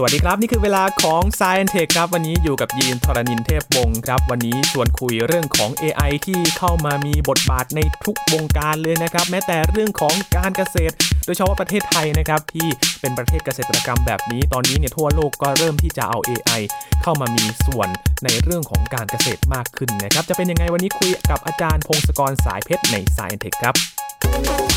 สวัสดีครับ นี่คือเวลาของ s c i e n Tech ครับ วันนี้อยู่กับยีนทรณินเทพวงศ์ครับ วันนี้ชวนคุยเรื่องของ AI ที่เข้ามามีบทบาทในทุกวงการเลยนะครับ แม้แต่เรื่องของการเกษตร โดยเฉพาะประเทศไทยนะครับที่เป็นประเทศเกษตรกรรมแบบนี้ ตอนนี้เนี่ยทั่วโลกก็เริ่มที่จะเอา AI เข้ามามีส่วนในเรื่องของการเกษตรมากขึ้นนะครับจะเป็นยังไงวันนี้คุยกับอาจารย์พงศกรสายเพชรใน s c i e n Tech ครับ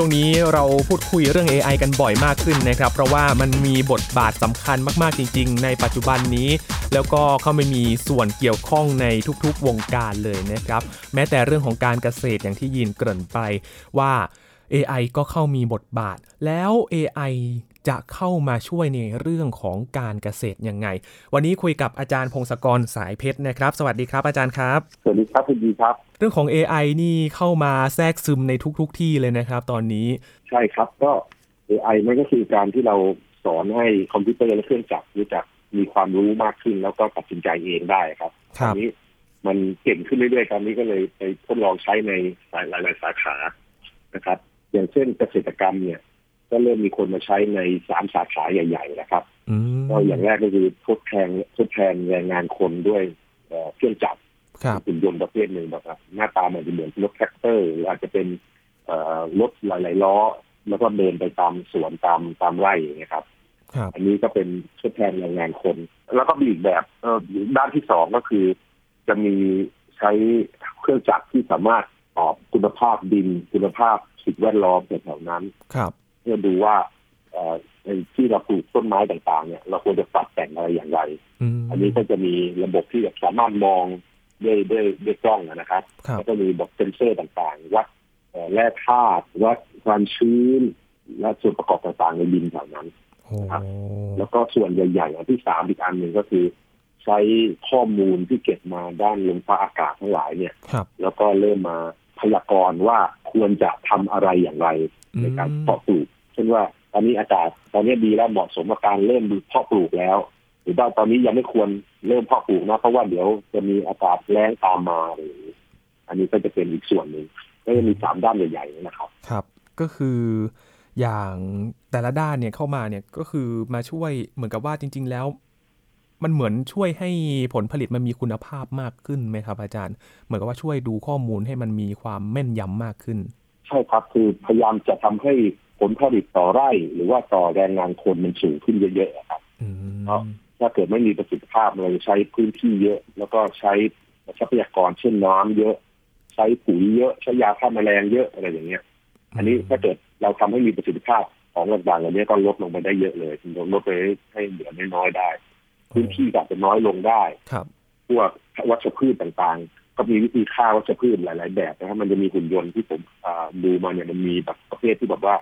ช่วงนี้เราพูดคุยเรื่อง AI กันบ่อยมากขึ้นนะครับ เพราะว่ามันมีบทบาทสำคัญมากๆจริง ๆ ในปัจจุบันนี้ แล้วก็เข้าไม่มีส่วนเกี่ยวข้องในทุกๆวงการเลยนะครับ แม้แต่เรื่องของการเกษตรอย่างที่ยินเกริ่นไปว่า AI ก็เข้ามีบทบาท แล้ว AI จะเข้ามาช่วยในเรื่องของการเกษตรยังไง วันนี้คุยกับอาจารย์พงศกรสายเพชรนะครับ สวัสดีครับอาจารย์ครับ สวัสดีครับคุณดีครับ เรื่องของ AI นี่เข้ามาแทรกซึมในทุก ๆทที่เลยนะครับ ตอนนี้ใช่ครับก็ AI มันก็คือการที่เราสอนให้คอมพิวเตอร์และเครื่องจักรรู้จักมีความรู้มากขึ้นแล้วก็ตัดสินใจเองได้ครับครัตบอนนี้มันเก่งขึ้นเรื่อยๆตอนนี้ก็เลยไปทดลองใช้ในหลายๆสาขานะครับ อย่างเช่นเกษตรกรรมเนี่ย ก็เริ่มมีคนมาใช้ในสามสาขาใหญ่ ๆ นะครับอืมก็อย่างแรกก็คือทดแทนทดแทนแรงงานคนด้วยเอ่อเครื่องจักรครับหุ่นยนต์ประเภทหนึ่งแบบว่าหน้าตามันจะเหมือนรถแท็กเตอร์ หรืออาจจะเป็นเอ่อรถหลาย ๆ ล้อ แล้วก็เดินไปตามสวนตามตามไร่อย่างเงี้ยครับครับอันนี้ก็เป็นทดแทนแรงงานคน แล้วก็มีอีกแบบเอ่อด้านที่สองก็คือ จะมีใช้เครื่องจักรที่สามารถตอบคุณภาพดิน คุณภาพสิ่งแวดล้อมแถวๆนั้นครับเพื่อดูว่าเอ่อในที่เราปลูกต้นไม้ต่างๆ เนี่ย เราควรจะปรับแต่งอะไรอย่างไรอืมอันนี้ก็จะมีระบบที่แบบสามารถมองด้วยด้วยด้วยกล้องนะครับครับแล้วก็มีระบบเซ็นเซอร์ต่างๆ วัดเอ่อแร่ธาตุวัดความชื้น และส่วนประกอบต่างๆในดินแถวนั้นโอ้ครับแล้วก็ส่วนใหญ่ๆอันที่สามอีกอันหนึ่งก็คือ ใช้ข้อมูลที่เก็บมาด้านลมฟ้าอากาศทั้งหลายเนี่ยครับแล้วก็เริ่มมาพยากรณ์ว่าควรจะทำอะไรอย่างไรในการเพาะปลูก เช่นว่าตอนนี้อากาศตอนนี้ดีแล้วเหมาะสมกับการเริ่มเพาะปลูกแล้ว หรือว่าตอนนี้ยังไม่ควรเริ่มเพาะปลูกนะเพราะว่าเดี๋ยวจะมีอากาศแล้งตามมาอะไรอย่างนี้อันนี้ก็จะเป็นอีกส่วนหนึ่งก็จะมีสามด้านใหญ่ๆนะครับ ครับ ก็คืออย่างแต่ละด้านเนี่ยเข้ามาเนี่ยก็คือมาช่วยเหมือนกับว่าจริง ๆ แล้ว มันเหมือนช่วยให้ผลผลิตมันมีคุณภาพมากขึ้นไหมครับ อาจารย์ เหมือนกับว่าช่วยดูข้อมูลให้มันมีความแม่นยำมากขึ้น ใช่ครับคือพยายามจะทำให้ ผลผลิตต่อไร่ หรือว่าต่อแรงงานคนมันสูงขึ้นเยอะๆครับอืมครับถ้าเกิดไม่มีประสิทธิภาพเราจะใช้พื้นที่เยอะ แล้วก็ใช้ทรัพยากรเช่นน้ำเยอะ ใช้ปุ๋ยเยอะ ใช้ยาฆ่าแมลงเยอะอะไรอย่างเงี้ย อันนี้ถ้าเกิดเราทำให้มีประสิทธิภาพของต่างๆเหล่านี้ก็ลดลงไปได้เยอะเลยลดไปให้เหลือน้อยๆได้ พื้นที่ก็จะน้อยลงได้ครับพวกวัชพืชต่างๆ ก็มีวิธีฆ่าวัชพืชหลาย ๆ แบบนะครับมันจะมีหุ่นยนต์ที่ผมอ่าดูมาเนี่ยมันมีแบบประเภทที่แบบว่า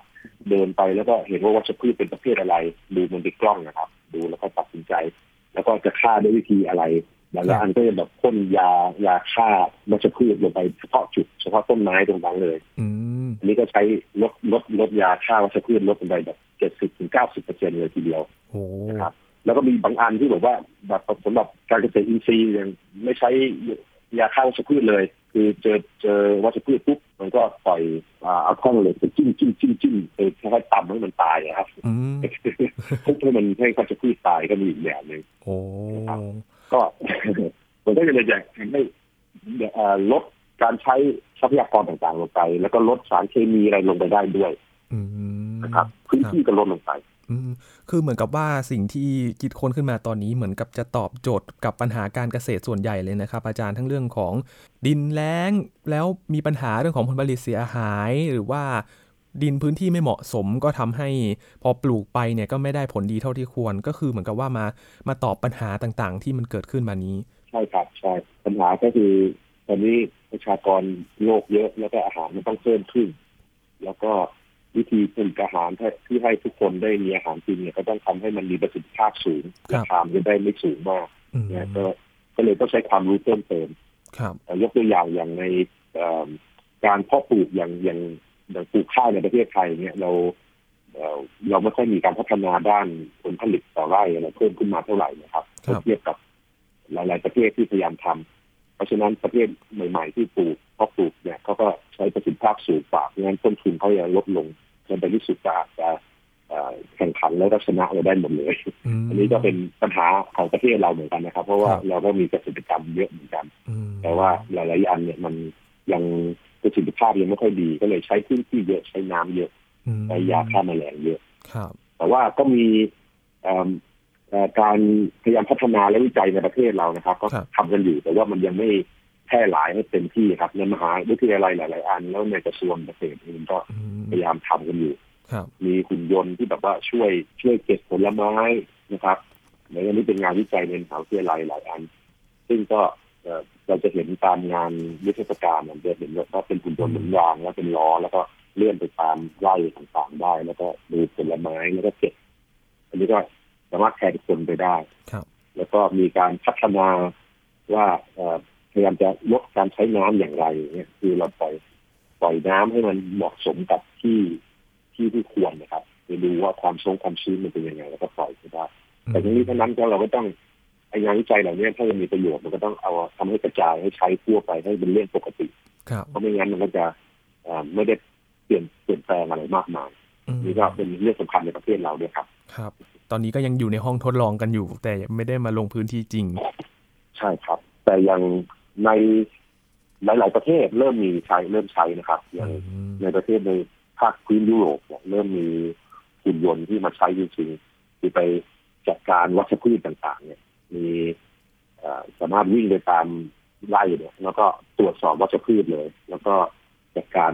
เดินไปแล้วก็เห็นว่าวัชพืชเป็นประเภทอะไร ดูมันเป็นกล้องนะครับ ดูแล้วก็ตัดสินใจ แล้วก็จะฆ่าด้วยวิธีอะไรบางครับอันก็จะแบบพ่นยายาฆ่าวัชพืชลงไปเฉพาะจุดเฉพาะต้นไม้ตรงนั้นเลยอืมอันนี้ก็ใช้ลดลดลดยาฆ่าวัชพืชลดลงไปแบบเจ็ดสิบถึงเก้าสิบเปอร์เซ็นเลยทีเดียวโอ้นะครับแล้วก็มีบางอันที่แบบว่าแบบสำหรับการเกษตรอินทรีย์ยังไม่ใช้ ยาฆ่าวัชพืชเลย คือเจอเจอวัชพืชปุ๊บมันก็ปล่อยอ่าเอาท่อนเหล็กไปจิ้มจิ้มจิ้มจิ้มไปคล้ายๆตำให้มันตายอะครับอืมทุบให้มันให้วัชพืชตายก็มีอีกแบบหนึ่งโอ้ก็ผมก็เลยอยากให้เอ่อลดการใช้ทรัพยากรต่างๆลงไป แล้วก็ลดสารเคมีอะไรลงไปได้ด้วยอืมนะครับพื้นที่ก็ลดลงไปอืม คือเหมือนกับว่าสิ่งที่คิดค้นขึ้นมาตอนนี้เหมือนกับจะตอบโจทย์กับปัญหาการเกษตรส่วนใหญ่เลยนะครับ อาจารย์ทั้งเรื่องของดินแล้ง แล้วมีปัญหาเรื่องของผลผลิตเสียหาย หรือว่าดินพื้นที่ไม่เหมาะสมก็ทำให้พอปลูกไปเนี่ยก็ไม่ได้ผลดีเท่าที่ควร ก็คือเหมือนกับว่ามามาตอบปัญหาต่างๆ ที่มันเกิดขึ้นมานี้ ใช่ครับใช่ปัญหาก็คือตอนนี้ประชากรโลกเยอะแล้วก็อาหารมันต้องเพิ่มขึ้น แล้วก็ วิธีผลิตอาหารที่ให้ทุกคนได้มีอาหารกินเนี่ยก็ต้องทำให้มันมีประสิทธิภาพสูงครับราคามันจะได้ไม่สูงมากอืมเนี่ยก็ก็เลยต้องใช้ความรู้เพิ่มเติมครับเอ่อยกตัวอย่างอย่างในเอ่อการเพาะปลูกอย่างอย่างอย่างปลูกข้าวในประเทศไทยเนี่ยเราเอ่อเราไม่ค่อยมีการพัฒนาด้านผลผลิตต่อไร่อะไรเพิ่มขึ้นมาเท่าไหร่นะครับครับเทียบกับหลาย ๆ ประเทศที่พยายามทำเพราะฉะนั้นประเทศใหม่ ๆ ที่ปลูกเพาะปลูกเนี่ยเขาก็ใช้ประสิทธิภาพสูงกว่าเพราะงั้นต้นทุนเขาจะลดลง จนในที่สุดก็อาจจะเอ่อแข่งขันแล้วก็ชนะเราได้หมดเลยมอันนี้ก็เป็นปัญหาของประเทศเราเหมือนกันนะครับ เพราะว่าครับเราก็มีเกษตรกรรมเยอะเหมือนกันอืมแต่ว่าหลายๆอันเนี่ยมันยังประสิทธิภาพยังไม่ค่อยดี ก็เลยใช้พื้นที่เยอะใช้น้ำเยอะอืมใช้ยาฆ่าแมลงเยอะครับแต่ว่าก็มีเอิ่มเอ่อการพยายามพัฒนาและวิจัยในประเทศเรานะครับ ก็ครับทำกันอยู่แต่ว่ามันยังไม่ แพร่หลายให้เต็มที่ครับในมหาวิทยาลัยหลาย ๆ อัน แล้วในกระทรวงเกษตรเองก็อืมพยายามทำกันอยู่ครับมีหุ่นยนต์ที่แบบว่าช่วยช่วยเก็บผลไม้นะครับในอันนี้เป็นงานวิจัยในมหาวิทยาลัยหลายอัน ซึ่งก็เอ่อเราจะเห็นตามงานวิทยาการเนี่ยจะเห็นว่าเป็นหุ่นยนต์หมุนวางแล้วเป็นล้อแล้วก็เลื่อนไปตามไร่ต่างๆได้ แล้วก็ดูผลไม้แล้วก็เก็บ อันนี้ก็สามารถแทนคนไปได้ครับ แล้วก็มีการพัฒนาว่าเอ่อพ ยายามจะลดการใช้น้ำอย่างไรเนี่ยคือเราปล่อยปล่อยน้ำให้มันเหมาะสมกับที่ที่ที่ควรนะครับไปดูว่าความทรงความชื้นมันเป็นยังไงแล้วก็ปล่อยไปได้แต่ทั้งนี้ทั้งนั้นก็เราก็ต้องไอ้งานวิจัยเหล่านี้ถ้ามันมีประโยชน์มันก็ต้องเอาทำให้กระจายให้ใช้ทั่วไปให้เป็นเรื่องปกติครับเพราะไม่งั้นมันก็จะเอ่อไม่ได้เปลี่ยนเปลี่ยนแปลงอะไรมากมายอืมนี่ก็เป็นเรื่องสำคัญในประเทศเราด้วยครับ ครับ ตอนนี้ก็ยังอยู่ในห้องทดลองกันอยู่ แต่ไม่ได้มาลงพื้นที่จริง ใช่ครับ แต่อย่าง ในหลาย ๆ ประเทศเริ่มมีใช้เริ่มใช้นะครับ อย่างอืมในประเทศในภาคพื้นยุโรปเนี่ยเริ่มมีหุ่นยนต์ที่มาใช้จริงๆที่ไปจัดการวัชพืชต่างๆ เนี่ย มีเอ่อสามารถวิ่งไปตามไร่เนี่ย แล้วก็ตรวจสอบวัชพืชเลย แล้วก็จัดการ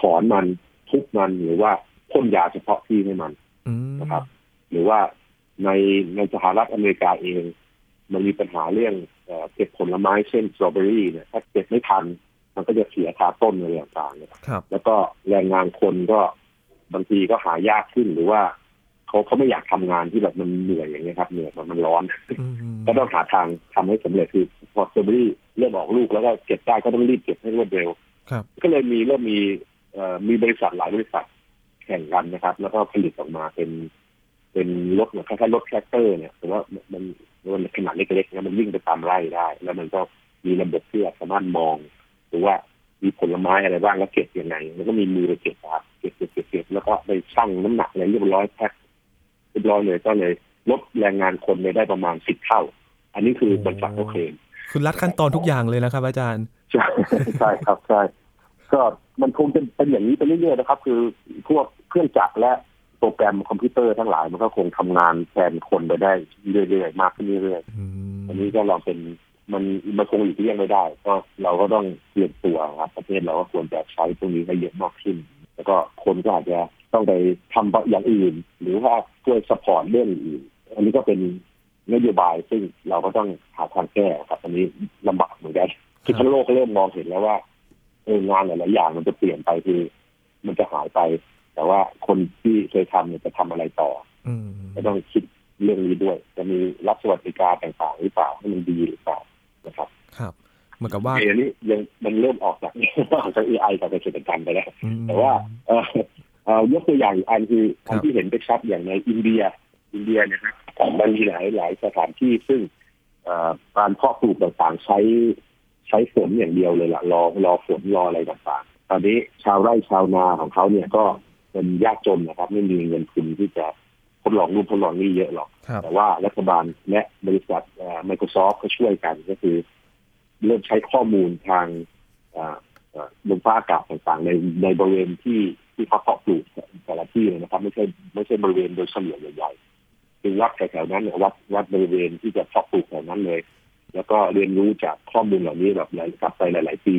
ถอนมันทุบมันหรือว่าพ่นยาเฉพาะที่ให้มันอืมนะครับ หรือว่าในในสหรัฐอเมริกาเอง มันมีปัญหาเรื่อง เอ่อเก็บผลไม้เช่นสตรอเบอรี่เนี่ยถ้าเก็บไม่ทัน มันก็จะเสียคาต้นอะไรต่างๆเนี่ยครับแล้วก็แรงงานคนก็บางทีก็หายากขึ้นหรือว่าเขาเขาไม่อยากทำงานที่แบบมันเหนื่อยอย่างเงี้ยครับเหนื่อยมันมันร้อนอืมก็ต้องหาทางทำให้สำเร็จคือพอสตรอเบอรี่เริ่มออกลูกแล้วก็เก็บได้ก็ต้องรีบเก็บให้รวดเร็วครับก็เลยมีเริ่มมีเอ่อมีบริษัทหลายบริษัทแข่งกันนะครับ แล้วก็ผลิตออกมาเป็น เป็นรถเหมือนคล้ายๆรถแทรกเตอร์เนี่ยแต่ว่ามัน มันขนาดเล็กๆนะมันวิ่งไปตามไร่ได้ แล้วมันก็มีระบบที่สามารถมองหรือว่ามีผลไม้อะไรบ้างแล้วเก็บยังไงแล้วก็มีมือไปเก็บครับเก็บเก็บเก็บเก็บแล้วก็ไปชั่งน้ำหนักอะไรเรียบร้อยแพ็คเรียบร้อยเลยก็เลยลดแรงงานคนไปได้ประมาณสิบเท่า อันนี้คือบริษัทเขาเคลมคือรัดขั้นตอนทุกอย่างเลยนะครับ อาจารย์ใช่ใช่ครับใช่ก็มันคงเป็นเป็นอย่างนี้ไปเรื่อยๆนะครับ คือพวกเครื่องจักรและ โปรแกรมคอมพิวเตอร์ทั้งหลายมันก็คงทำงานแทนคนไปได้เรื่อยๆมากขึ้นเรื่อยอืมๆอันนี้ก็เราเป็นมันมันคงอยู่ที่ยังไม่ได้ ก็เราก็ต้องเตรียมตัวครับประเทศเราก็ควรจะใช้ตรงนี้ให้เยอะมากขึ้น แล้วก็คนก็อาจจะต้องไปทำอย่างอื่น หรือว่าช่วยสปอร์ตเรื่องอื่น อันนี้ก็เป็นนโยบายซึ่งเราก็ต้องหาทางแก้ครับอันนี้ลำบากเหมือนกันคือทั้งโลกก็เริ่มมองเห็นแล้วว่าเอองานหลายๆอย่างมันจะเปลี่ยนไปคือมันจะหายไป แต่ว่าคนที่เคยทำเนี่ยจะทำอะไรต่ออืมก็ต้องคิดเรื่องนี้ด้วย จะมีรับสวัสดิการต่างๆหรือเปล่าให้มันดีหรือเปล่านะครับ ครับเหมือนกับว่าเอนี้ยังมันเริ่มออกจากออกจากเอไอกับเกษตรกรรมไปแล้วอืมแต่ว่าเอ่อเอ่อยกตัวอย่างอีกอันคือครัอับนที่เห็นได้ชัดอย่างในอินเดีย อินเดียเนี่ยครับมันมีหลายหลายสถานที่ซึ่งเอ่อการเพาะปลูกต่างๆใช้ใช้ฝนอย่างเดียวเลยล่ะรอรอฝนรออะไรต่างๆ ตอนนี้ชาวไร่ชาวนาของเขาเนี่ยก็ เป็นยากจนนะครับ ไม่มีเงินทุนที่จะทดลองนู่นทดลองนี่เยอะหรอกครับแต่ว่ารัฐบาลและบริษัทเอ่อ Microsoft ก็ช่วยกันก็คือ เริ่มใช้ข้อมูลทางเอ่อเอ่อลมฟ้าอากาศต่างๆ ในในบริเวณที่ที่เขาเพาะปลูกแต่ละที่เลยนะครับ ไม่ใช่ไม่ใช่บริเวณโดยเฉลี่ยใหญ่ๆคือวัดแถวๆนั้นเนี่ยวัดวัดบริเวณที่จะเพาะปลูกแถวนั้นเลย แล้วก็เรียนรู้จากข้อมูลเหล่านี้แบบหลายกลับไปหลาย ๆ ปี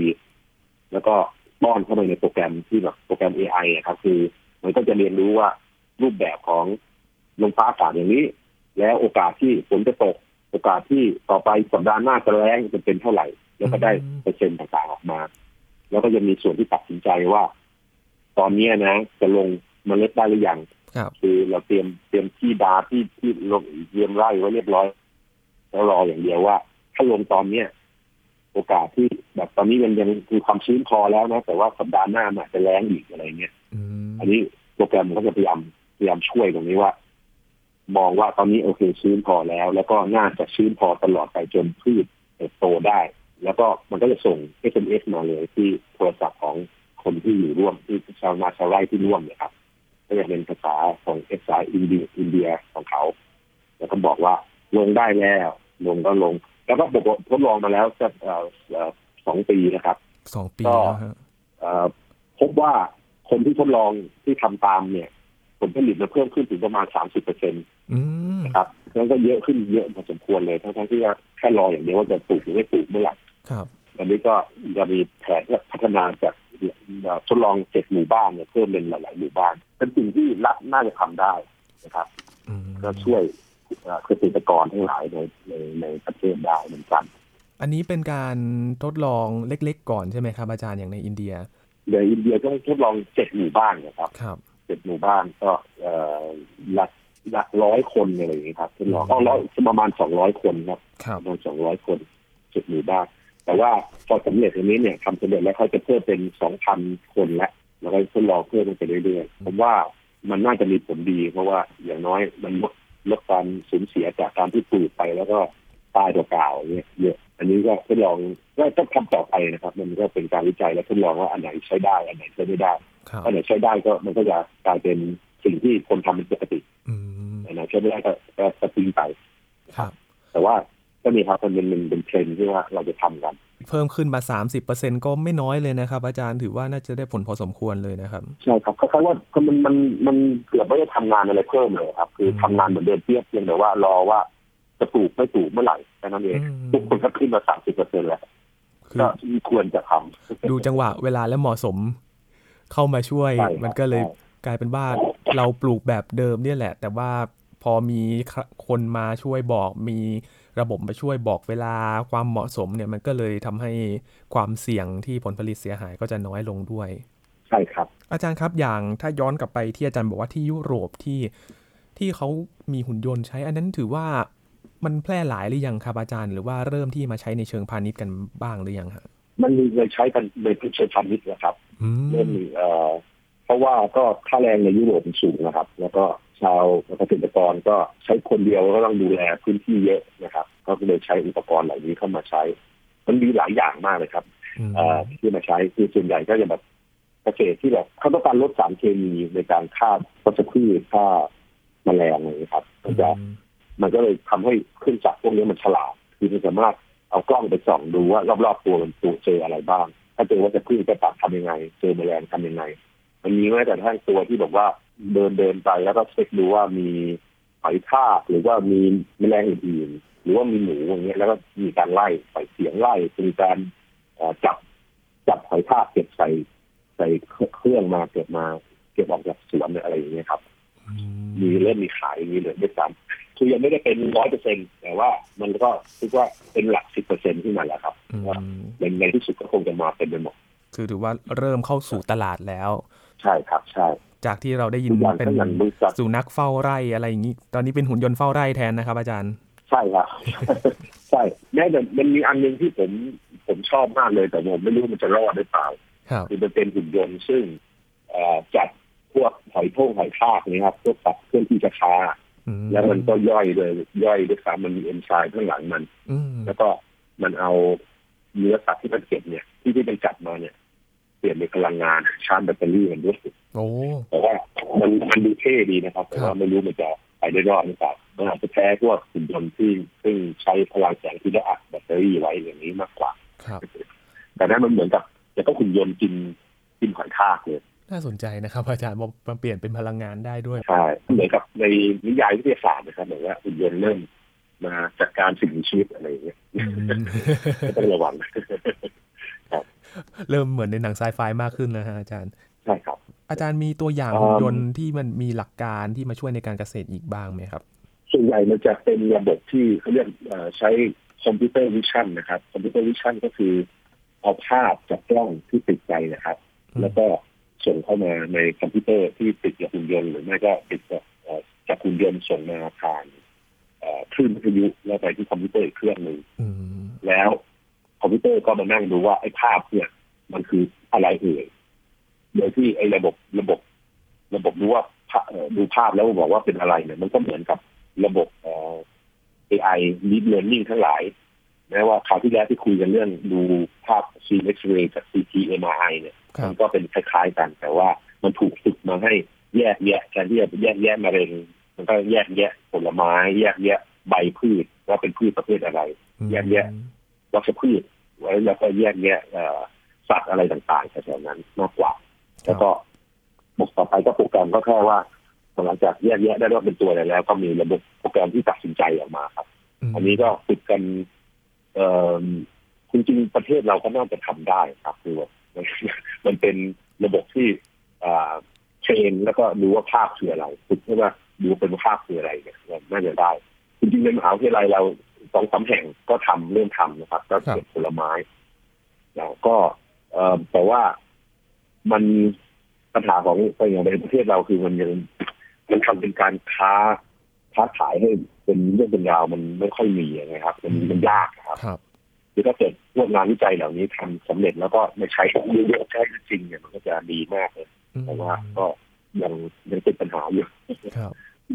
แล้วก็ป้อนเข้าไปในโปรแกรมที่แบบโปรแกรม AI อะครับ คือ มันก็จะเรียนรู้ว่ารูปแบบของลมฟ้าอากาศอย่างนี้ แล้วโอกาสที่ฝนจะตก โอกาสที่ต่อไปสัปดาห์หน้าจะแรงจะเป็นเท่าไหร่ แล้วก็ได้อืมเปอร์เซ็นต์ต่างๆออกมา แล้วก็จะมีส่วนที่ตัดสินใจว่า ตอนเนี้ยนะ จะลงเมล็ดได้หรือยังครับคือเราเตรียมเตรียมที่ดาที่ที่ลงเตรียมไร่ไว้เรียบร้อย แล้วรออย่างเดียวว่า ถ้าลงตอนเนี้ยโอกาสที่แบบตอนนี้มันยังคือความชื้นพอแล้วนะ แต่ว่าสัปดาห์หน้ามันอาจจะแรงอีกอะไรเงี้ย อืมอันนี้โปรแกรมมันก็จะพยายามพยายามช่วยตรงนี้ว่า มองว่าตอนนี้โอเคชื้นพอแล้ว แล้วก็น่าจะชื้นพอตลอดไปจนพืชเติบโตได้ แล้วก็มันก็จะส่ง SMS มาเลยที่โทรศัพท์ของคนที่อยู่ร่วมที่ชาวนาชาวไร่ที่ร่วมเนี่ยครับก็จะเป็นภาษาของเอสายอินเดียอินเดียของเขา แล้วก็บอกว่าลงได้แล้ว ลงก็ลง แล้วก็ปกทดลองมาแล้วจะสองปีนะครับสองปีก็แล้วฮะเอ่อพบว่า คนที่ทดลองที่ทำตามเนี่ย ผลผลิตมันเพิ่มขึ้นถึงประมาณสามสิบเปอร์เซ็นต์อืมนะครับนั้นก็เยอะขึ้นเยอะพอสมควรเลยทั้งๆที่ว่าแค่รออย่างเดียวว่าจะปลูกหรือไม่ปลูกเมื่อไหร่ครับอันนี้ก็จะมีแผนพัฒนาจากทดลองเจ็ดหมู่บ้านเนี่ยเพิ่มเป็นหลายๆหมู่บ้าน เป็นสิ่งที่รัฐน่าจะทำได้นะครับอืมก็ช่วยเอ่อเกษตรกรทั้งหลายในในในประเทศได้เหมือนกัน อันนี้เป็นการทดลองเล็กๆก่อนใช่ไหมครับอาจารย์อย่างในอินเดีย ในอินเดียก็ทดลองเจ็ดหมู่บ้านนะครับครับเจ็ดหมู่บ้านก็เอ่อหลักหลักร้อยคนอะไรอย่างนี้ยครับทดลองก็ร้อยประมาณสองร้อยคนครับครับประมาณสองร้อยคนเจ็ดหมู่บ้าน แต่ว่าพอสำเร็จอันนี้เนี่ยทำสำเร็จแล้วเขาจะเพิ่มเป็นสองพันคนแล้วแล้วก็ทดลองเพิ่มไปเรื่อยๆผมว่ามันน่าจะมีผลดี เพราะว่าอย่างน้อยมันลดลดการสูญเสียจากการที่ปลูกไปแล้วก็ตายเปล่าๆอย่างเงี้ยเยอะ อันนี้ก็ทดลองก็ต้องทำต่อไปนะครับ มันก็เป็นการวิจัยและทดลองว่าอันไหนใช้ได้อันไหนใช้ไม่ได้ครับอันไหนใช้ได้ก็มันก็จะกลายเป็นสิ่งที่คนทำเป็นปกติอืมอันไหนใช้ไม่ได้ก็ก็ก็ทิ้งไปครับ แต่ว่าก็มีครับมันเป็นเป็นเป็นเทรนด์ที่ว่าเราจะทำกัน เพิ่มขึ้นมา 30%ก็ไม่น้อยเลยนะครับ อาจารย์ถือว่าน่าจะได้ผลพอสมควรเลยนะครับ ใช่ครับคล้ายๆว่าคือมันมันมันเกือบไม่ได้ทำงานอะไรเพิ่มเลยครับ คือทำงานเหมือนเดิมเพียบเพียงแต่ว่ารอว่า จะปลูกไม่ปลูกเมื่อไหร่แค่นั้นเองอืมทุกคนก็ขึ้นมาสามสิบเปอร์เซ็นต์แล้วคือก็ควรจะทำดูจังหวะเวลาและเหมาะสม เข้ามาช่วยใช่ครับมันก็เลยใช่กลายเป็นว่าเราปลูกแบบเดิมเนี่ยแหละ แต่ว่าพอมีคนมาช่วยบอก มีระบบมาช่วยบอกเวลาความเหมาะสมเนี่ยมันก็เลยทำให้ความเสี่ยงที่ผลผลิตเสียหายก็จะน้อยลงด้วย ใช่ครับ อาจารย์ครับอย่างถ้าย้อนกลับไปที่อาจารย์บอกว่าที่ยุโรปที่ที่เขามีหุ่นยนต์ใช้ อันนั้นถือว่า มันแพร่หลายหรือยังครับอาจารย์ หรือว่าเริ่มที่มาใช้ในเชิงพาณิชย์กันบ้างหรือยังฮะมันมีเลยใช้กันในพื้นที่พาณิชย์นะครับอืมเริ่มมีเอ่อเพราะว่าก็ค่าแรงในยุโรปมันสูงนะครับ แล้วก็ชาวเกษตรกรก็ใช้คนเดียวก็ต้องดูแลพื้นที่เยอะนะครับ ก็เลยใช้อุปกรณ์เหล่านี้เข้ามาใช้ มันมีหลายอย่างมากเลยครับอืมเอ่อที่มาใช้คือส่วนใหญ่ก็จะแบบเกษตรที่แบบเขาต้องการลดสารเคมีในการฆ่าวัชพืชฆ่าแมลงอะไรอย่างเงี้ยครับมันจะ มันก็เลยทำให้เครื่องจักรพวกนี้มันฉลาดคือมันสามารถเอากล้องไปส่องดูว่ารอบๆตัวมันตัวเจออะไรบ้าง ถ้าเจอวัชพืชจะตัดทำยังไง เจอแมลงทำยังไง มันมีแม้แต่ทั้งตัวที่แบบว่าเดินเดินไปแล้วก็เช็คดูว่ามีหอยทากหรือว่ามีแมลงอื่นๆหรือว่ามีหนูอย่างเงี้ยแล้วก็มีการไล่ใส่เสียงไล่มีการเอ่อจับจับหอยทากเก็บใส่ใส่เครื่องมาเก็บมา เก็บออกจากสวนอะไรอย่างเงี้ยครับอืมมีเริ่มมีขายอย่างนี้เลยด้วยซ้ำ คือยังไม่ได้เป็นร้อยเปอร์เซ็นแต่ว่ามันก็คิดว่าเป็นหลักสิบเปอร์เซ็นขึ้นมาแล้วครับอืมว่าในในที่สุดก็คงจะมาเป็นไปหมดคือถือว่าเริ่มเข้าสู่ตลาดแล้ว ใช่ครับใช่ จากที่เราได้ยินทุกอย่างเป็นทั้งนั้นบริษัทสุนัขเฝ้าไร่อะไรอย่างนี้ ตอนนี้เป็นหุ่นยนต์เฝ้าไร่แทนนะครับ อาจารย์ ใช่ครับใช่แม้แต่มันมีอันหนึงที่ผมผมชอบมากเลยแต่ผมไม่รู้มันจะรอดหรือเปล่าครับคือมันเป็นหุ่นยนต์ซึ่งเอ่อจับพวกหอยโท่งหอยทากนี่ครับพวกสัตว์เคลื่อนที่ช้าอืๆ แล้วมันก็ย่อยเลยย่อยด้วยซ้ำมันมีเอนไซม์ข้างหลังมันอืมแล้วก็มันเอาเนื้อสัตว์ที่มันเก็บเนี่ย ที่ที่มันจับมาเนี่ย เปลี่ยนเป็นพลังงานชาร์จแบตเตอรี่มันด้วยโอ้แต่ว่ามันมันดูเท่ดีนะครับ แต่ครัว่าบไม่รู้มันจะไปได้รอดหรือเปล่ามันอาจจะแพ้พวกหุ่นยนต์ที่ซึ่งใช้พลังแสงที่ได้อัดแบตเตอรี่ไว้อย่างนี้มากกว่าครับแต่นั้นมันเหมือนกับจะต้องหุ่นยนต์กินกินหอยทากเลย น่าสนใจนะครับ อาจารย์บอกมันเปลี่ยนเป็นพลังงานได้ด้วย ใช่ เหมือนกับในนิยายวิทยาศาสตร์นะครับเหมือนว่าหุ่นยนต์เริ่มมาจัดการสิ่งมีชีวิตอะไรอย่างเงี้ยอืมก็ต้องระวังเริ่มเหมือนในหนังไซไฟมากขึ้นนะฮะอาจารย์ ใช่ครับ อาจารย์มีตัวอย่างอืมหุ่นยนต์ที่มันมีหลักการที่มาช่วยในการเกษตรอีกบ้างไหมครับ ส่วนใหญ่มันจะเป็นระบบที่เขาเรียกเอ่อใช้ computer vision นะครับ computer vision ก็คือเอาภาพจากกล้องที่ติดไปนะครับอืมแล้วก็ ส่งเข้ามาในคอมพิวเตอร์ที่ติดกับหุ่นยนต์หรือไม่ก็ติดกับเอ่อจากหุ่นยนต์ส่งมาผ่านเอ่อคลื่นวิทยุแล้วไปที่คอมพิวเตอร์อีกเครื่องหนึ่งอืมแล้วคอมพิวเตอร์ก็มานั่งดูว่าไอ้ภาพเนี่ยมันคืออะไรเอ่ยโดยที่ไอ้ระบบระบบ ระบบรู้ว่าภาพเอ่อดูภาพแล้วบอกว่าเป็นอะไรเนี่ยมันก็เหมือนกับ deep learning ทั้งหลายแม้ว่าคราวที่แล้วที่คุยกันเรื่องดูภาพ c X-ray กับ CT MRI เนี่ย มันก็เป็นคล้ายๆกัน แต่ว่ามันถูกฝึกมาให้แยกแยะแทนที่จะแยกแยะมะเร็งมันก็แยกแยะผลไม้ แยกแยะใบพืชว่าเป็นพืชประเภทอะไร แยกแยะวัชพืชไว้แล้วก็แยกแยะสัตว์อะไรต่างๆแถวนั้นมากกว่า แล้วก็บกต่อไปก็โปรแกรมก็แค่ว่าหลังจากแยกแยะได้ว่าเป็นตัวอะไรแล้ว ก็มีระบบโปรแกรมที่ตัดสินใจออกมาครับ อันนี้ก็ฝึกกัน เอ่อจริงๆประเทศเราก็น่าจะทำได้ครับ คือ มันเป็นระบบที่เทรนแล้วก็ดูว่าภาพคืออะไรฝึกว่าดูเป็นภาพคืออะไรเนี่ยน่าจะได้จริงๆในมหาวิทยาลัยเราสองสาแห่งก็ทำเรื่องทำนะครับ ก็เก็บผลไม้แล้วก็เอแต่ว่ามันปัญหาของอย่างในประเทศเราคือมันยังมันทำเป็นการค้าค้าขายให้เป็นเรื่องเป็นราวมันไม่ค่อยมีนะครับ มันมันยากครับ คือถ้าเกิดพวกงานวิจัยเหล่านี้ทำสำเร็จแล้วก็มาใช้เยอะๆใช้จริงเนี่ยมันก็จะดีมากเลยแต่ว่าก็ยังยังเป็นปัญหาอยู่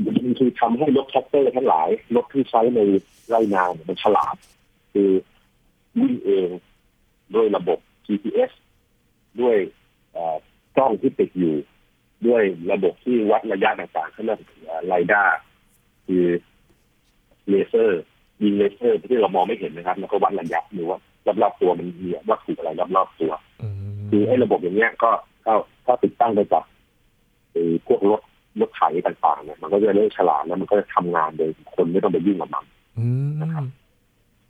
มันคือทำให้รถแทรกเตอร์ทั้งหลายรถที่ใช้ในไรนาเนี่ยมันฉลาด คือวิ่งเองด้วยระบบ GPS ด้วยกล้องที่ติดอยู่ ด้วยระบบที่วัดระยะต่างๆเขาเรียก LiDARคือเลเซอร์ ยิงเลเซอร์ที่เรามองไม่เห็นนะครับ แล้วก็วัดระยะหรือว่ารอบๆตัวมันมีวัตถุอะไรรอบๆตัวคือไอ้ระบบอย่างเงี้ยก็ถ้าถ้าติดตั้งไปกับพวกรถรถไถต่างๆเนี่ยมันก็จะเริ่มฉลาดแล้วมันก็จะทำงานโดยคนไม่ต้องไปยุ่งกับมันนะครับ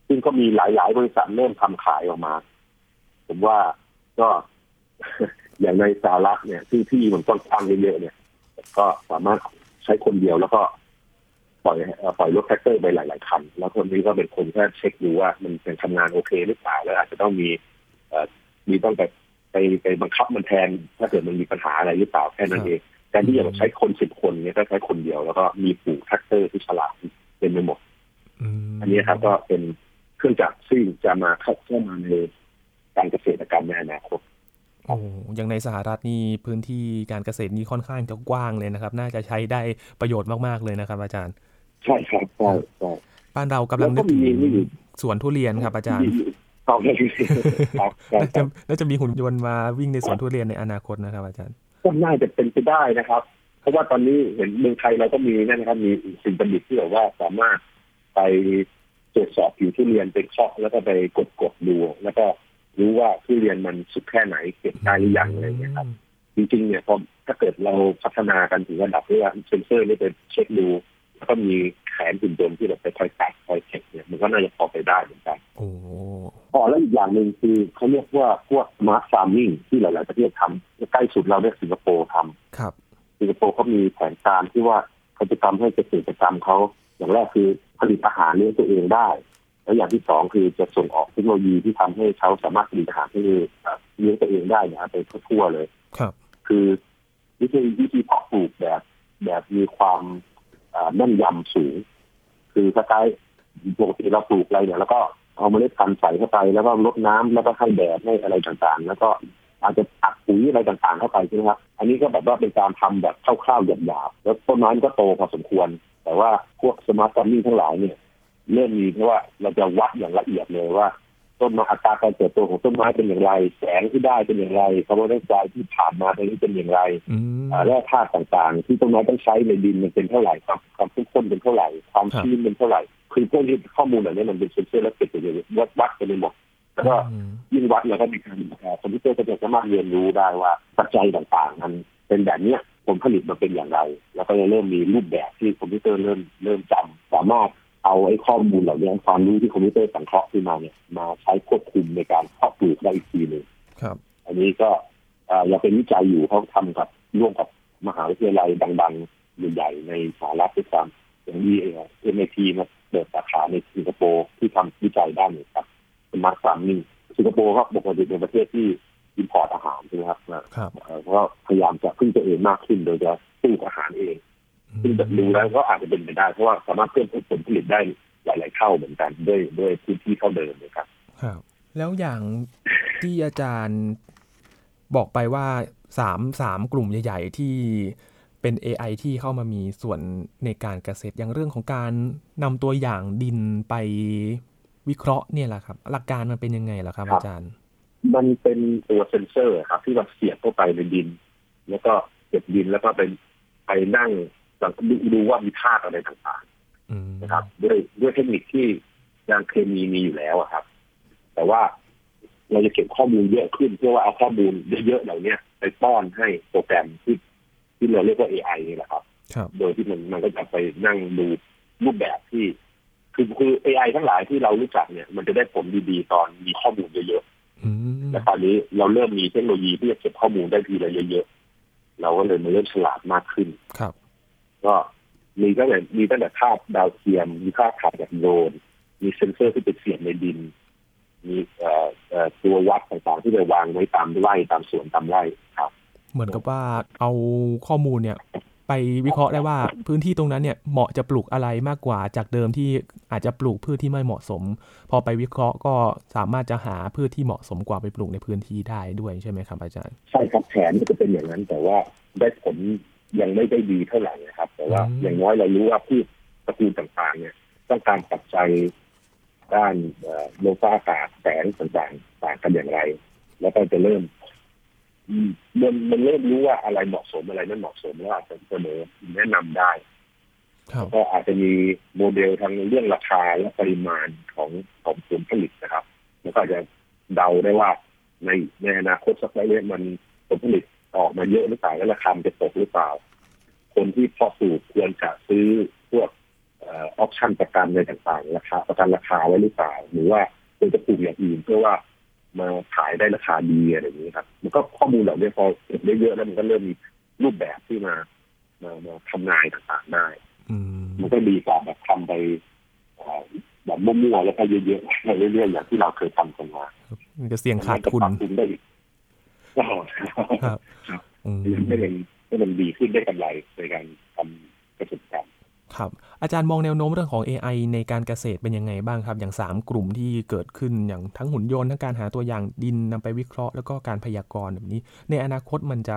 ซึ่งก็มีหลาย ๆ บริษัทเริ่มทำขายออกมา ผมว่าก็อย่างในสหรัฐเนี่ยที่ที่มันต้นทางเยอะๆเนี่ย ก็สามารถใช้คนเดียวแล้วก็ ปล่อยปล่อยรถแทรกเตอร์ไปหลาย ๆ คัน แล้วคนนี้ก็เป็นคนแค่เช็คดูว่ามันเป็นทำงานโอเคหรือเปล่าแล้วอาจจะต้องมีมีต้องไปไปไปบังคับมันแทน ถ้าเกิดมันมีปัญหาอะไรหรือเปล่าแค่นั้นเองแทนที่จะใช้คนสิบคนเนี่ยก็ใช้คนเดียวแล้วก็มีฝูงแทรกเตอร์ที่ฉลาดเป็นไปหมดอันนี้ครับก็เป็นเครื่องจักรซึ่งจะมาเข้าเข้ามาในการเกษตรกรรมในอนาคตโอ้ยังในสหรัฐนี่พื้นที่การเกษตรนี่ค่อนข้างจะกว้างเลยนะครับ น่าจะใช้ได้ประโยชน์มาก ๆ เลยนะครับ อาจารย์ ใช่ครับใช่ใช่บ้านเรากำลังนึกถึงสวนทุเรียนครับอาจารย์น่าจะมีหุ่นยนต์มาวิ่งในสวนทุเรียนในอนาคตนะครับ อาจารย์ก็น่าจะเป็นไปได้นะครับ เพราะว่าตอนนี้เห็นเมืองไทยเราก็มีนั่นนะครับ มีสิ่งประดิษฐ์ที่แบบว่าสามารถไปตรวจสอบผิวทุเรียนเป็นเคาะแล้วก็ไปกดกดดู แล้วก็รู้ว่าทุเรียนมันสุกแค่ไหนเก็บได้หรือยังอะไรเงี้ยครับจริงๆเนี่ยพอถ้าเกิดเราพัฒนากันถึงระดับที่ว่าเซนเซอร์นี่ไปเช็คดูแล้ว ก็มีแขนหุ่นยนต์ที่แบบไปคอยตัดคอยเช็คเนี่ยมันก็น่าจะพอไปได้เหมือนกันโอ้พอแล้วอีกอย่างหนึ่งคือเขาเรียกว่าพวก smart farming ที่หลาย ๆ ประเทศทำใกล้สุดเราเนี่ยสิงคโปร์ทำครับสิงคโปร์เขามีแผนการที่ว่าเขาจะทำให้เกษตรกรรมเขาอย่างแรกคือผลิตอาหารเลี้ยงตัวเองได้ แล้วอย่างที่สองคือจะส่งออกเทคโนโลยีที่ทำให้เขาสามารถผลิตอาหารให้เลี้ยงตัวเองได้นะไปทั่วเลย ครับ คือวิธีวิธีเพาะปลูกแบบแบบมีความ แน่นยำสูง คือถ้าใช้ปกติเราปลูกอะไรเนี่ยแล้วก็เอาเมล็ดพันธุ์ใส่เข้าไปแล้วก็ลดน้ำแล้วก็ให้แดดให้อะไรต่างๆ แล้วก็อาจจะอัดปุ๋ยอะไรต่างๆเข้าไปใช่ไหมครับ อันนี้ก็แบบว่าเป็นการทำแบบคร่าวๆหยาบๆแล้วต้นไม้ก็โตพอสมควร แต่ว่าพวก smart farming ทั้งหลายเนี่ยเริ่มมีเพราะว่าเราจะวัดอย่างละเอียดเลยว่า ต้นไม้อัตราการเติบโตของต้นไม้เป็นอย่างไร แสงที่ได้เป็นอย่างไรคาร์บอนไดออกไซด์ที่ผ่านมาตรงนี้เป็นอย่างไรแร่ธาตุต่างๆ ที่ต้นไม้ต้องใช้ในดินมันเป็นเท่าไหร่ความความเข้มข้นเป็นเท่าไหร่ ความชื้นเป็นเท่าไหร่คือพวกนี้ข้อมูลเหล่านี้มันเป็นเซนเซอร์และเก็บไปเลยวัดวัดไปในหมดแล้วก็ยิ่งวัดแล้วก็มีการคอมพิวเตอร์ก็จะสามารถเรียนรู้ได้ว่าปัจจัยต่างๆ มันเป็นแบบเนี้ยผลผลิตมันเป็นอย่างไร แล้วก็จะเริ่มมีรูปแบบที่คอมพิวเตอร์เริ่มเริ่มจำสามารถ เอาไอ้ข้อมูลเหล่านี้ความรู้ที่คอมพิวเตอร์สังเคราะห์ขึ้นมาเนี่ยมาใช้ควบคุมในการเพาะปลูกได้อีกทีหนึ่งครับ อันนี้ก็ยังเป็นวิจัยอยู่เขาทำกับร่วมกับมหาวิทยาลัยดังๆใหญ่ๆในสหรัฐด้วยซ้ำอย่างที่ MIT มาเปิดสาขาในสิงคโปร์ที่ทำวิจัยด้านนี้ครับ smart farmingสิงคโปร์ครับปกติเป็นประเทศที่อินพอร์ตอาหารใช่ไหมครับเพราะพยายามจะพึ่งตัวเองมากขึ้นโดยจะปลูกอาหารเอง ซึ่งดูแล้วก็อาจจะเป็นไปได้เพราะว่าสามารถเพิ่มผลผลิตได้หลาย ๆ เท่าเหมือนกันด้วยด้วยพื้นที่เท่าเดิมเลยครับครับ แล้วอย่างที่อาจารย์บอกไปว่าสามสามกลุ่มใหญ่ ๆ ที่เป็น AI ที่เข้ามามีส่วนในการเกษตรอย่างเรื่องของการนำตัวอย่างดินไปวิเคราะห์เนี่ยแหละครับ หลักการมันเป็นยังไงล่ะครับ อาจารย์ มันเป็นตัวเซนเซอร์ครับ ที่เราเสียบเข้าไปในดิน แล้วก็เก็บดินแล้วก็ไปไปนั่ง ดูดูว่ามีธาตุอะไรต่างๆนะครับ ด้วยด้วยเทคนิคที่ยางเคมีมีอยู่แล้วครับ แต่ว่าเราจะเก็บข้อมูลเยอะขึ้นเพื่อว่าเอาข้อมูลเยอะๆเหล่านี้ไปป้อนให้โปรแกรมที่ที่เราเรียกว่า AI นี่แหละครับโดยที่มันมันก็จะไปนั่งดูรูปแบบที่ คือคือ AI ทั้งหลายที่เรารู้จักเนี่ย มันจะได้ผลดีๆตอนมีข้อมูลเยอะๆแต่ตอนนี้เราเริ่มมีเทคโนโลยีที่จะเก็บข้อมูลได้ทีละเยอะๆเราก็เลยมาเริ่มฉลาดมากขึ้นครับ ก็มีตั้งแต่มีตั้งแต่ภาพดาวเทียม มีภาพถ่ายจากโดรนมีเซ็นเซอร์ที่เป็นเสียบในดิน มีตัววัดต่างๆที่ไปวางไว้ตามไร่ตามสวนตามไร่ครับ เหมือนกับว่าเอาข้อมูลเนี่ย ไปวิเคราะห์ได้ว่าพื้นที่ตรงนั้นเนี่ยเหมาะจะปลูกอะไรมากกว่าจากเดิมที่อาจจะปลูกพืชที่ไม่เหมาะสม พอไปวิเคราะห์ก็สามารถจะหาพืชที่เหมาะสมกว่าไปปลูกในพื้นที่ได้ด้วยใช่ไหมครับอาจารย์ ใช่ครับแผนจะเป็นอย่างนั้นแต่ว่าได้ผล ยังไม่ได้ดีเท่าไหร่นะครับ แต่ว่าอย่างน้อยเรารู้ว่าพืชตระกูลต่างๆ เนี่ยต้องการปัจจัยด้านโลกาอากาศแสงต่างๆต่างกันอย่างไร แล้วก็จะเริ่มมันมันเริ่มรู้ว่าอะไรเหมาะสมอะไรไม่เหมาะสมแล้วอาจจะเสนอแนะนำได้ก็อาจจะมีโมเดลทางเรื่องราคาและปริมาณของของผลผลิตนะครับ แล้วก็จะเดาได้ว่าในในอนาคตสักระยะมันผลผลิต ออกมาเยอะหรือเปล่าแล้วราคาจะตกหรือเปล่า คนที่พอสูบควรจะซื้อพวกออปชั่นประกันในต่างๆราคาประกันราคาไว้หรือเปล่า หรือว่าควรจะปลูกอย่างอื่นเพื่อว่ามาขายได้ราคาดีอะไรอย่างนี้ครับ มันก็ข้อมูลเหล่านี้พอเก็บได้เยอะแล้วมันก็เริ่มมีรูปแบบที่มามามาทำนายต่างๆได้มันก็ดีกว่าแบบทำไปแบบมั่วๆแล้วก็เยอะๆไปเรื่อยๆอย่างที่เราเคยทำกันมามันจะเสี่ยงขาดทุนได้อี กครับไม่เป็นไม่เป็นดีขึ้นได้กำไรในการทำเกษตรกรรมครับ อาจารย์มองแนวโน้มเรื่องของ AI ในการเกษตรเป็นยังไงบ้างครับ อย่าง 3 กลุ่มที่เกิดขึ้นอย่างทั้งหุ่นยนต์ทั้งการหาตัวอย่างดินนำไปวิเคราะห์แล้วก็การพยากรณ์แบบนี้ ในอนาคตมันจะ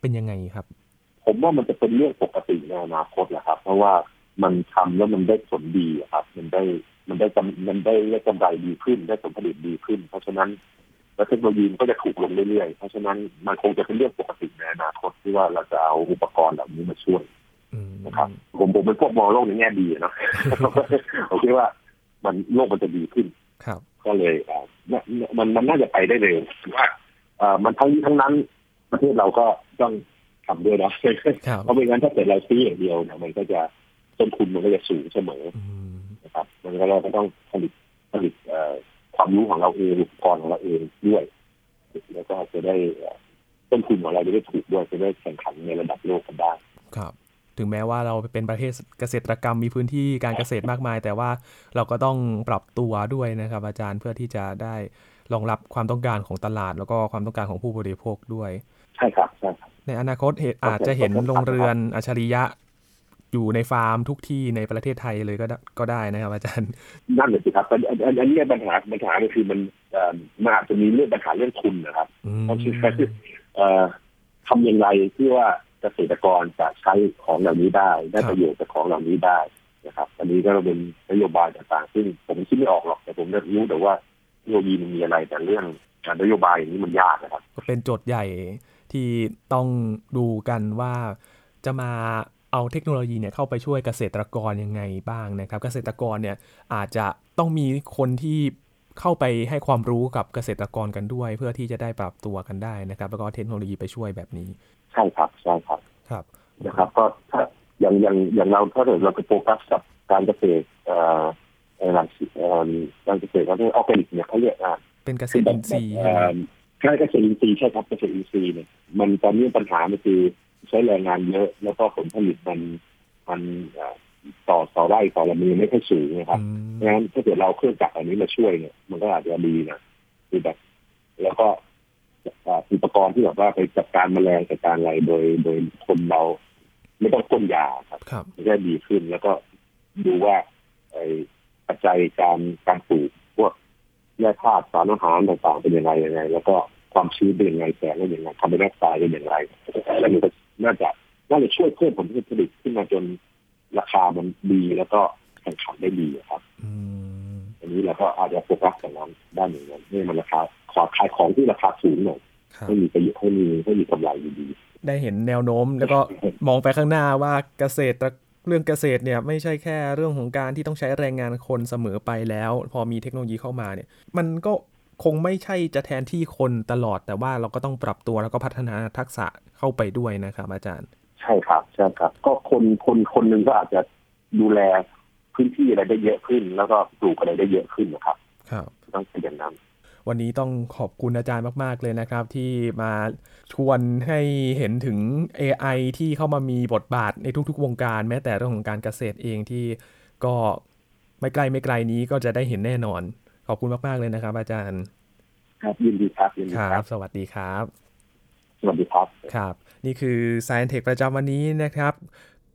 เป็นยังไงครับ ผมว่ามันจะเป็นเรื่องปกติในอนาคตแหละครับ เพราะว่ามันทำแล้วมันได้ผลดีครับ มันได้มันได้มันได้ได้กำไรดีขึ้นได้ผลผลิตดีขึ้น เพราะฉะนั้น แล้วเทคโนโลยีก็จะถูกลงเรื่อยๆ เพราะฉะนั้นมันคงจะเป็นเรื่องปกติในอนาคตที่ว่าเราจะเอาอุปกรณ์เหล่านี้มาช่วยนะครับผมผมเป็นพวกมองโลกในแง่ดีนะผมคิดว่า มันโลกมันจะดีขึ้นครับก็เลยมันมันน่าจะไปได้เร็วว่าเอ่อมันทั้งทั้งนั้นประเทศเราก็ต้องทำด้วยนะเพราะไม่งั้นถ้าเกิดเราซื้ออย่างเดียวเนี่ยมันก็จะต้นทุนมันก็จะสูงเสมอนะครับมันก็เราก็ต้องผลิตผลิต ความรู้ของเราเองอุปกรณ์ของเราเองด้วย แล้วก็จะได้ต้นทุนของเราจะได้ถูกด้วยจะได้แข่งขันในระดับโลกกันได้ครับถึงแม้ว่าเราเป็นประเทศเกษตรกรรมมีพื้นที่การเกษตรมากมาย แต่ว่าเราก็ต้องปรับตัวด้วยนะครับ อาจารย์เพื่อที่จะได้รองรับความต้องการของตลาด แล้วก็ความต้องการของผู้บริโภคด้วย ใช่ครับใช่ครับในอนาคตอาจจะเห็นโรงเรือนอัจฉริยะ อยู่ในฟาร์มทุกที่ในประเทศไทยเลยก็ก็ได้นะครับ อาจารย์นั่นเลยสิครับอันนี้ปัญหาปัญหาก็คือมันมันอาจจะมีเรื่องปัญหาเรื่องทุนนะครับเพราะฉะนั้นทำยังไงที่ว่าเกษตรกรจะใช้ของเหล่านี้ได้ได้ประโยชน์จากของเหล่านี้ได้นะครับ อันนี้ก็เป็นนโยบายต่างๆ ซึ่งผมคิดไม่ออกหรอกแต่ผมรู้แต่ว่าเทคโนโลยีมันมีอะไรแต่เรื่องการนโยบายอย่างนี้มันยากนะครับ ก็เป็นโจทย์ใหญ่ที่ต้องดูกันว่าจะมา เอาเทคโนโลยีเนี่ยเข้าไปช่วยเกษตรกรยังไงบ้างนะครับ เกษตรกรเนี่ยอาจจะต้องมีคนที่เข้าไปให้ความรู้กับเกษตรกรกันด้วย เพื่อที่จะได้ปรับตัวกันได้นะครับ แล้วก็เทคโนโลยีไปช่วยแบบนี้ ใช่ครับใช่ครับครับนะครับ ก็ถ้าอย่างอย่างอย่างเราถ้าเกิดเราไปโฟกัสกับการเกษตรเอ่อหลังการเกษตรก็เรียกออร์แกนิกเนี่ยเขาเรียกอ่าเป็นเกษตรอินทรีย์ใช่เกษตรอินทรีย์ใช่ครับเกษตรอินทรีย์เนี่ยมันตอนนี้ปัญหามันคือ ใช้แรงงานเยอะ แล้วก็ผลผลิตมันมันต่อต่อไร่ต่อละมือไม่ค่อยสูงนะครับงั้นถ้าเกิดเราเครื่องจักรอันนี้มาช่วยเนี่ย มันก็อาจจะดีนะคือแบบแล้วก็อุปกรณ์ที่แบบว่าไปจัดการแมลงจัดการอะไรโดยโดยคนเราไม่ต้องพ่นยาครับมันจะดีขึ้นแล้วก็ดูว่า ไอ้ปัจจัยการการปลูกพวกแร่ธาตุสารอาหารต่างๆเป็นยังไงยังไง แล้วก็ความชื้นเป็นยังไงแสงเป็นยังไงทำให้แร่ตายเป็นอย่างไรแล้วมันก็ น่าจะน่าจะช่วยเพิ่มผลผลิตขึ้นมาจนราคามันดีแล้วก็แข่งขันได้ดีครับอืมอันนี้เราก็อาจจะโฟกัสกับนั้นด้านหนึ่งนั้นให้มันราคาขอขายของที่ราคาสูงหน่อยครับให้มีประโยชน์ให้มีให้มีกำไรดีได้เห็นแนวโน้มแล้วก็มองไปข้างหน้าว่าเกษตรเรื่องเกษตรเนี่ยไม่ใช่แค่เรื่องของการที่ต้องใช้แรงงานคนเสมอไปแล้ว พอมีเทคโนโลยีเข้ามาเนี่ย มันก็ คงไม่ใช่จะแทนที่คนตลอด แต่ว่าเราก็ต้องปรับตัวแล้วก็พัฒนาทักษะเข้าไปด้วยนะครับ อาจารย์ๆใช่ครับใช่ครับ ก็คนคนคนหนึ่งก็อาจจะดูแลพื้นที่อะไรได้เยอะขึ้น แล้วก็ปลูกอะไรได้เยอะขึ้นนะครับ ครับ ต้องเป็นอย่างนั้นวันนี้ต้องขอบคุณอาจารย์มาก ๆ เลยนะครับ ที่มาชวนให้เห็นถึง AI ที่เข้ามามีบทบาทในทุก ๆ วงการ แม้แต่เรื่องของการเกษตรเองที่ก็ไม่ไกลไม่ไกลนี้ก็จะได้เห็นแน่นอน ขอบคุณมาก ๆ เลยนะครับ อาจารย์ ครับยินดีครับยินดีคครัรับบสวัสดีครับ สวัสดีครับครับ นี่คือ Science Tech ประจำวันนี้นะครับ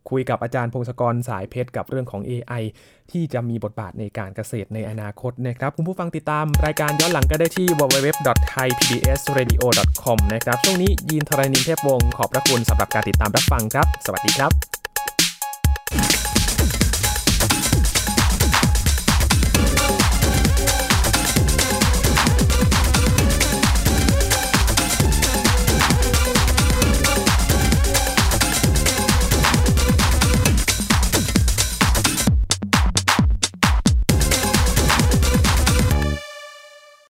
คุยกับอาจารย์พงศกรสายเพชรกับเรื่องของ AI ที่จะมีบทบาทในการเกษตรในอนาคตนะครับ คุณผู้ฟังติดตามรายการย้อนหลังก็ได้ที่ www.thaipbsradio.com นะครับ ช่วงนี้ยินทรณินเทพวงศ์ขอบพระคุณสำหรับการติดตามรับฟังครับ สวัสดีครับ